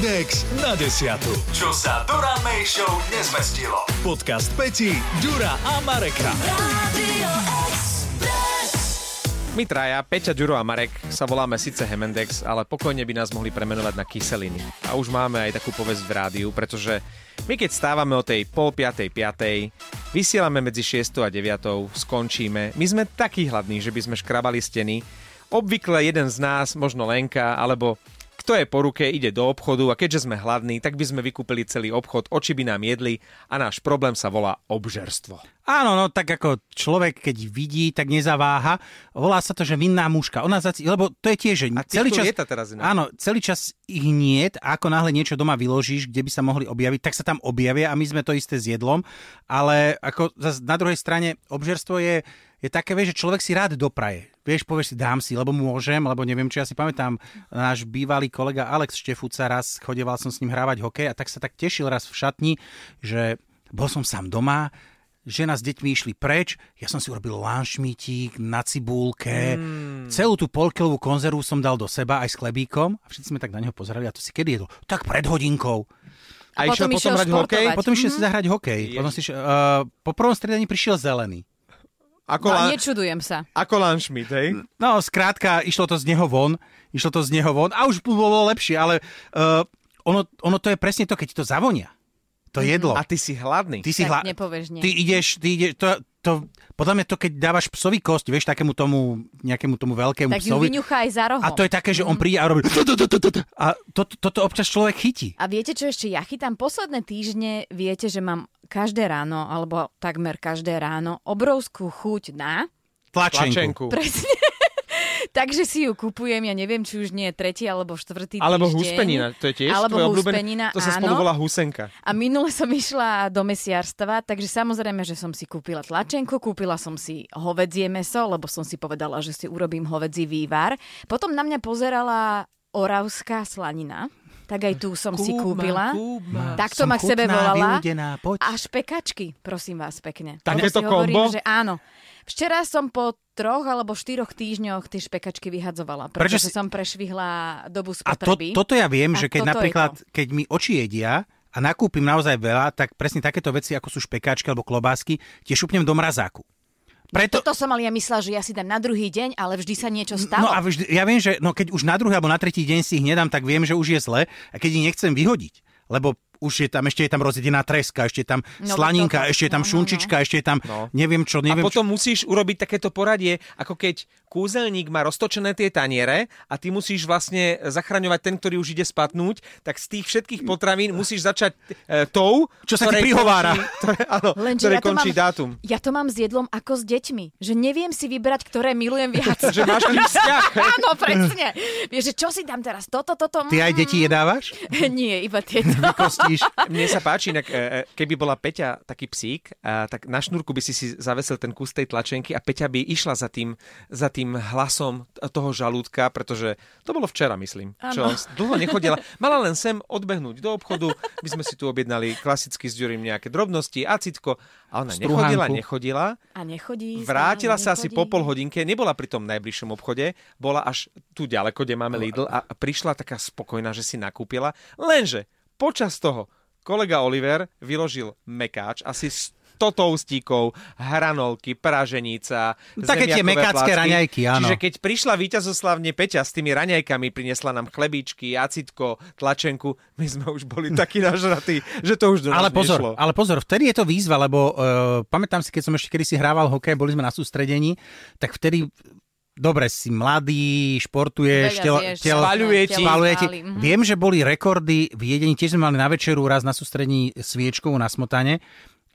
Index na desiatu. Čo sa Dura May Show nezmestilo. Podcast Peti, Dura a Mareka. My traja, Peťa, Ďuro a Marek, sa voláme síce Hemendex, ale pokojne by nás mohli premenovať na kyseliny. A už máme aj takú povesť v rádiu, pretože my keď stávame o tej pol piatej, piatej, vysielame medzi 6 a 9, skončíme. My sme takí hladní, že by sme škrabali steny. Obvykle jeden z nás, možno Lenka, alebo kto je po ruke, ide do obchodu a keďže sme hladní, tak by sme vykúpili celý obchod, oči by nám jedli a náš problém sa volá obžerstvo. Áno, no tak ako človek, keď vidí, tak nezaváha. Volá sa to, že vinná muška. Ona zaci... Lebo to je tiež, že A celý čas... teraz inak. Áno, celý čas ich niet a ako náhle niečo doma vyložíš, kde by sa mohli objaviť, tak sa tam objavia a my sme to isté s jedlom. Ale ako na druhej strane obžerstvo je, je také, vieš, že človek si rád dopraje. Vieš, povieš si, dám si, lebo môžem, lebo neviem, či ja si pamätám, náš bývalý kolega Alex Štefuca raz chodeval som s ním hrávať hokej a tak sa tak tešil raz v šatni, že bol som sám doma, žena s deťmi išli preč, ja som si urobil lanšmítik na cibulke, mm. celú tú polkilovú konzervu som dal do seba aj s chlebíkom a všetci sme tak na neho pozerali a to si kedy jedol? Tak pred hodinkou. A, išiel potom potom išiel hrať hokej? Potom išiel si zahrať hokej. Potom si, uh, po prvom stredaní prišiel zelený. Ako, No, la, nečudujem sa. ako Lanšmit, hej? No, skrátka, išlo to z neho von, išlo to z neho von a už bolo lepšie, ale uh, ono, ono to je presne to, keď to zavonia. To jedlo. A ty si hladný. Ty si Tak hla... nepovieš nie. Ty ideš, ty ideš, to, to, podľa mňa to, keď dávaš psovi kosť, vieš, takému tomu, nejakému tomu veľkému Tak psovi. vyňuchá aj za rohom. A to je také, že on príde a robí... A to, toto občas človek chytí. A viete, čo ešte ja chytám? Posledné týždne viete, že mám každé ráno, alebo takmer každé ráno, obrovskú chuť na... Tlačenku. Tlačenku. Presne. Takže si ju kupujem, ja neviem, či už nie je tretí alebo štvrtý Alebo týždeň. huspenina, to je tiež Alebo tvoje obľúbené? huspenina, To sa áno. spolu volá husenka. A minule som išla do mesiarstva, takže samozrejme, že som si kúpila tlačenku, kúpila som si hovedzie meso, lebo som si povedala, že si urobím hovedzí vývar. Potom na mňa pozerala oravská slanina, tak aj tu som si kúpila. Kúma, Takto som ma k sebe volala. vyúdená, poď. A špekačky, prosím vás pekne. Takéto si hovorím, kombo? že áno. Včera som po troch alebo štyroch týždňoch tie špekačky vyhadzovala, Prečo pretože si- som prešvihla dobu A to, spotreby. toto ja viem, A že keď napríklad, to. keď mi oči jedia a nakúpim naozaj veľa, tak presne takéto veci, ako sú špekáčky alebo klobásky, tie šupnem do mrazáku. Preto, Toto som ale ja myslela, že ja si dám na druhý deň, ale vždy sa niečo stalo. No a vždy, ja viem, že no keď už na druhý alebo na tretí deň si ich nedám, tak viem, že už je zle a keď ich nechcem vyhodiť, lebo už je tam, ešte je tam rozjedená treska, ešte je tam No, slaninka, toto. ešte je tam No, no, no. šunčička, ešte je tam No. neviem čo, A neviem potom musíš urobiť takéto poradie, ako keď kúzelník má roztočené tie taniere a ty musíš vlastne zachraňovať ten, ktorý už ide spatnúť, tak z tých všetkých potravín musíš začať e, tou, Čo sa ti prihovára. Končí, ktoré, áno, Lenže ja to, mám, končí dátum. ja to mám s jedlom ako s deťmi, že neviem si vybrať, ktoré milujem viac. Že máš vzťah. Áno, presne. Vieš, že čo si dám teraz? Toto, toto? Ty aj mm. deti jedávaš? Nie, iba tieto. Kostíš? Mne sa páči, inak, e, e, keby bola Peťa taký psík, tak na šnúrku by si si zavesil ten kus tej tlačenky a Peťa by išla za tým, za tým hlasom toho žalúdka, pretože to bolo včera, myslím, čo Áno. s- dlho nechodila. Mala len sem odbehnúť do obchodu, my sme si tu objednali klasicky s Ďurím nejaké drobnosti, acitko, a ona Strúhanku. nechodila, nechodila, A nechodí. vrátila sa asi nechodí. po pol hodinke, nebola pri tom najbližšom obchode, bola až tu ďaleko, kde máme Lidl a prišla taká spokojná, že si nakúpila. Lenže počas toho kolega Oliver vyložil mekáč, asi 100 toustíkov, hranolky, praženica, Také tie mekácké raňajky, áno. Čiže keď prišla víťazoslavne Peťa s tými raňajkami, priniesla nám chlebíčky, acitko, tlačenku, my sme už boli takí nažratí, že to už do Ale pozor, nešlo. ale pozor, vtedy je to výzva, lebo uh, pamätám si, keď som ešte kedy si hrával hokej, boli sme na sústredení, tak vtedy Dobre, si mladý, športuješ, telo, telo, Spaľuje telo ti. Spaluje ti. mhm. Viem, že boli rekordy v jedení, tiež sme mali na večeru raz na sústrední sviečkovú na smotane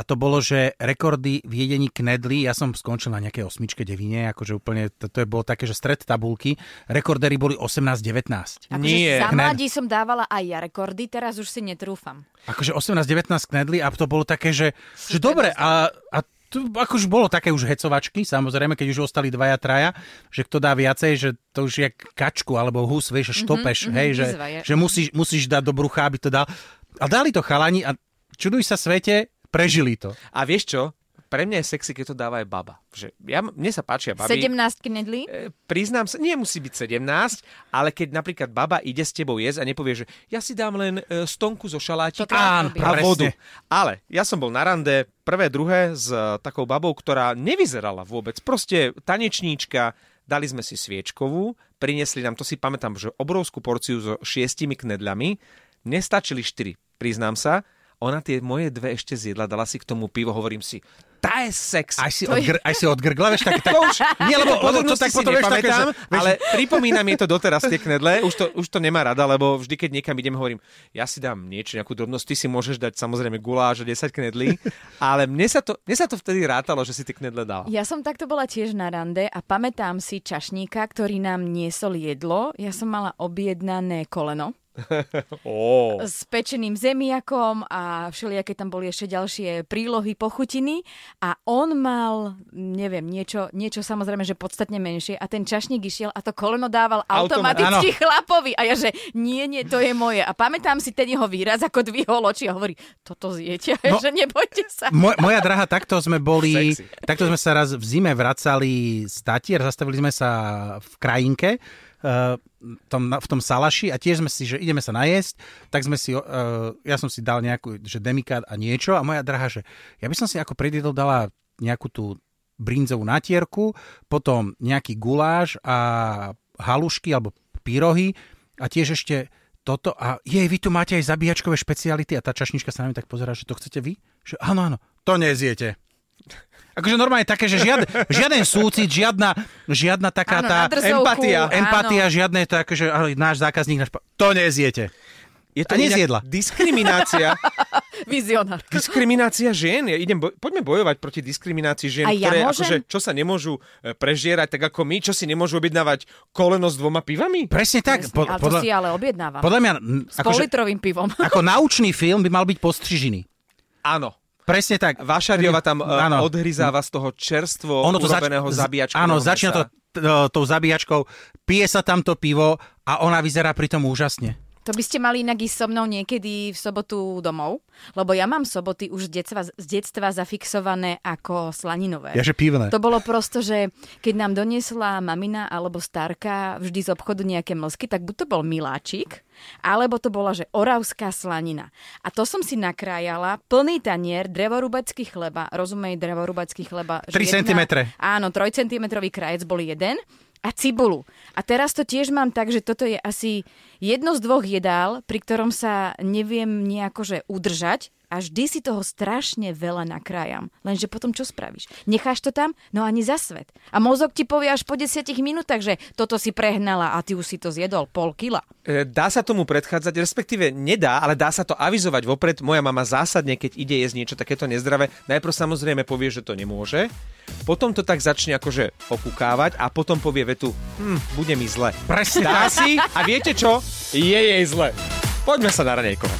a to bolo, že rekordy v jedení knedli, ja som skončil na nejakej osmičke devine, akože úplne, to, to je bolo také, že stred tabulky, rekordery boli 18-19. Akože Nie. za mladí som dávala aj ja rekordy, teraz už si netrúfam. Akože 18-19 knedli a to bolo také, že, že dobre, a, a to akože bolo také už hecovačky, samozrejme, keď už ostali dvaja, traja, že kto dá viacej, že to už je kačku alebo hus, vieš, že štopeš, mhm, hej, že, výzva je. že musíš, musíš dať do brucha, aby to dal. A dali to chalani a čuduj sa svete, prežili to. A vieš čo? Pre mňa je sexy, keď to dáva aj baba. Že ja, mne sa páčia baby. 17 knedlí? E, priznám sa, nemusí byť 17, ale keď napríklad baba ide s tebou jesť a nepovie, že ja si dám len e, stonku zo šalátika Áno, a vodu. Ale ja som bol na rande prvé, druhé s e, takou babou, ktorá nevyzerala vôbec. Proste tanečníčka, dali sme si sviečkovú, priniesli nám, to si pamätám, že obrovskú porciu so šiestimi knedľami, nestačili štyri, priznám sa, ona tie moje dve ešte zjedla, dala si k tomu pivo, hovorím si, tá je sex. Aj si, od, gr- aj si od grgla, vieš, tak... To už, nie, lebo to tak potom vieš, také, že, ale pripomína mi to doteraz tie knedle, už to, už to nemá rada, lebo vždy, keď niekam idem, hovorím, ja si dám niečo, nejakú drobnosť, ty si môžeš dať samozrejme guláš a 10 knedlí, ale mne sa, to, mne sa to vtedy rátalo, že si tie knedle dal. Ja som takto bola tiež na rande a pamätám si čašníka, ktorý nám niesol jedlo. Ja som mala objednané koleno oh. s pečeným zemiakom a všelijaké tam boli ešte ďalšie prílohy, pochutiny a on mal, neviem, niečo, niečo samozrejme, že podstatne menšie a ten čašník išiel a to koleno dával automaticky Automat, chlapovi a ja, že nie, nie, to je moje. A pamätám si ten jeho výraz, ako dvihol oči a hovorí, toto zjete, no, že nebojte sa. Moj, moja drahá, takto sme boli, takto sme sa raz v zime vracali z Tatier, zastavili sme sa v krajinke tom, v tom salaši a tiež sme si, že ideme sa najesť, tak sme si, uh, ja som si dal nejakú, že demikát a niečo a moja drahá, že ja by som si ako predjedol dala nejakú tú brinzovú natierku, potom nejaký guláš a halušky alebo pyrohy a tiež ešte toto a jej, vy tu máte aj zabíjačkové špeciality a tá čašnička sa na mňa tak pozerá, že to chcete vy? Že áno, áno, to neziete. Akože normálne také, že žiad, žiaden súcit, žiadna, žiadna taká áno, tá empatia. Empatia, áno. žiadne také, že náš zákazník, náš... to neziete. Je to nezjedla. diskriminácia. Vizionár. Diskriminácia žien. Ja idem boj- poďme bojovať proti diskriminácii žien, A ja ktoré môžem? akože, čo sa nemôžu e, prežierať tak ako my, čo si nemôžu objednávať koleno s dvoma pivami. Presne tak. Presne, ale to podľa, si ale objednávam. podľa mňa... S Akože, politrovým pivom. ako naučný film by mal byť postrižený. Áno. Presne tak. Vašariova tam Áno. uh, odhryzáva z toho čerstvo Ono to zač- urobeného z- zabíjačkou. Áno, začína to t- tou zabíjačkou, pije sa tam to pivo a ona vyzerá pritom úžasne. To by ste mali inak ísť so mnou niekedy v sobotu domov, lebo ja mám soboty už z detstva, z detstva zafixované ako slaninové. Ja, že pivné. To bolo prosto, že keď nám doniesla mamina alebo starka vždy z obchodu nejaké mlsky, tak buď to bol miláčik, alebo to bola, že oravská slanina. A to som si nakrájala, plný tanier drevorúbacký chleba, rozumej drevorúbacký chleba. 3 cm. Áno, 3 cm krajec bol jeden a cibulu. A teraz to tiež mám tak, že toto je asi jedno z dvoch jedál, pri ktorom sa neviem nejako že udržať a vždy si toho strašne veľa nakrájam. Lenže potom čo spravíš? Necháš to tam? No ani za svet. A mozog ti povie až po 10 minútach, že toto si prehnala a ty už si to zjedol pol kila. E, Dá sa tomu predchádzať, respektíve nedá, ale dá sa to avizovať vopred. Moja mama zásadne, keď ide jesť niečo takéto nezdravé, najprv samozrejme povie, že to nemôže, potom to tak začne akože okukávať a potom povie vetu, hm, bude mi zle. Presne Dá si a viete čo? Je jej zle. Poďme sa na ranejkovať.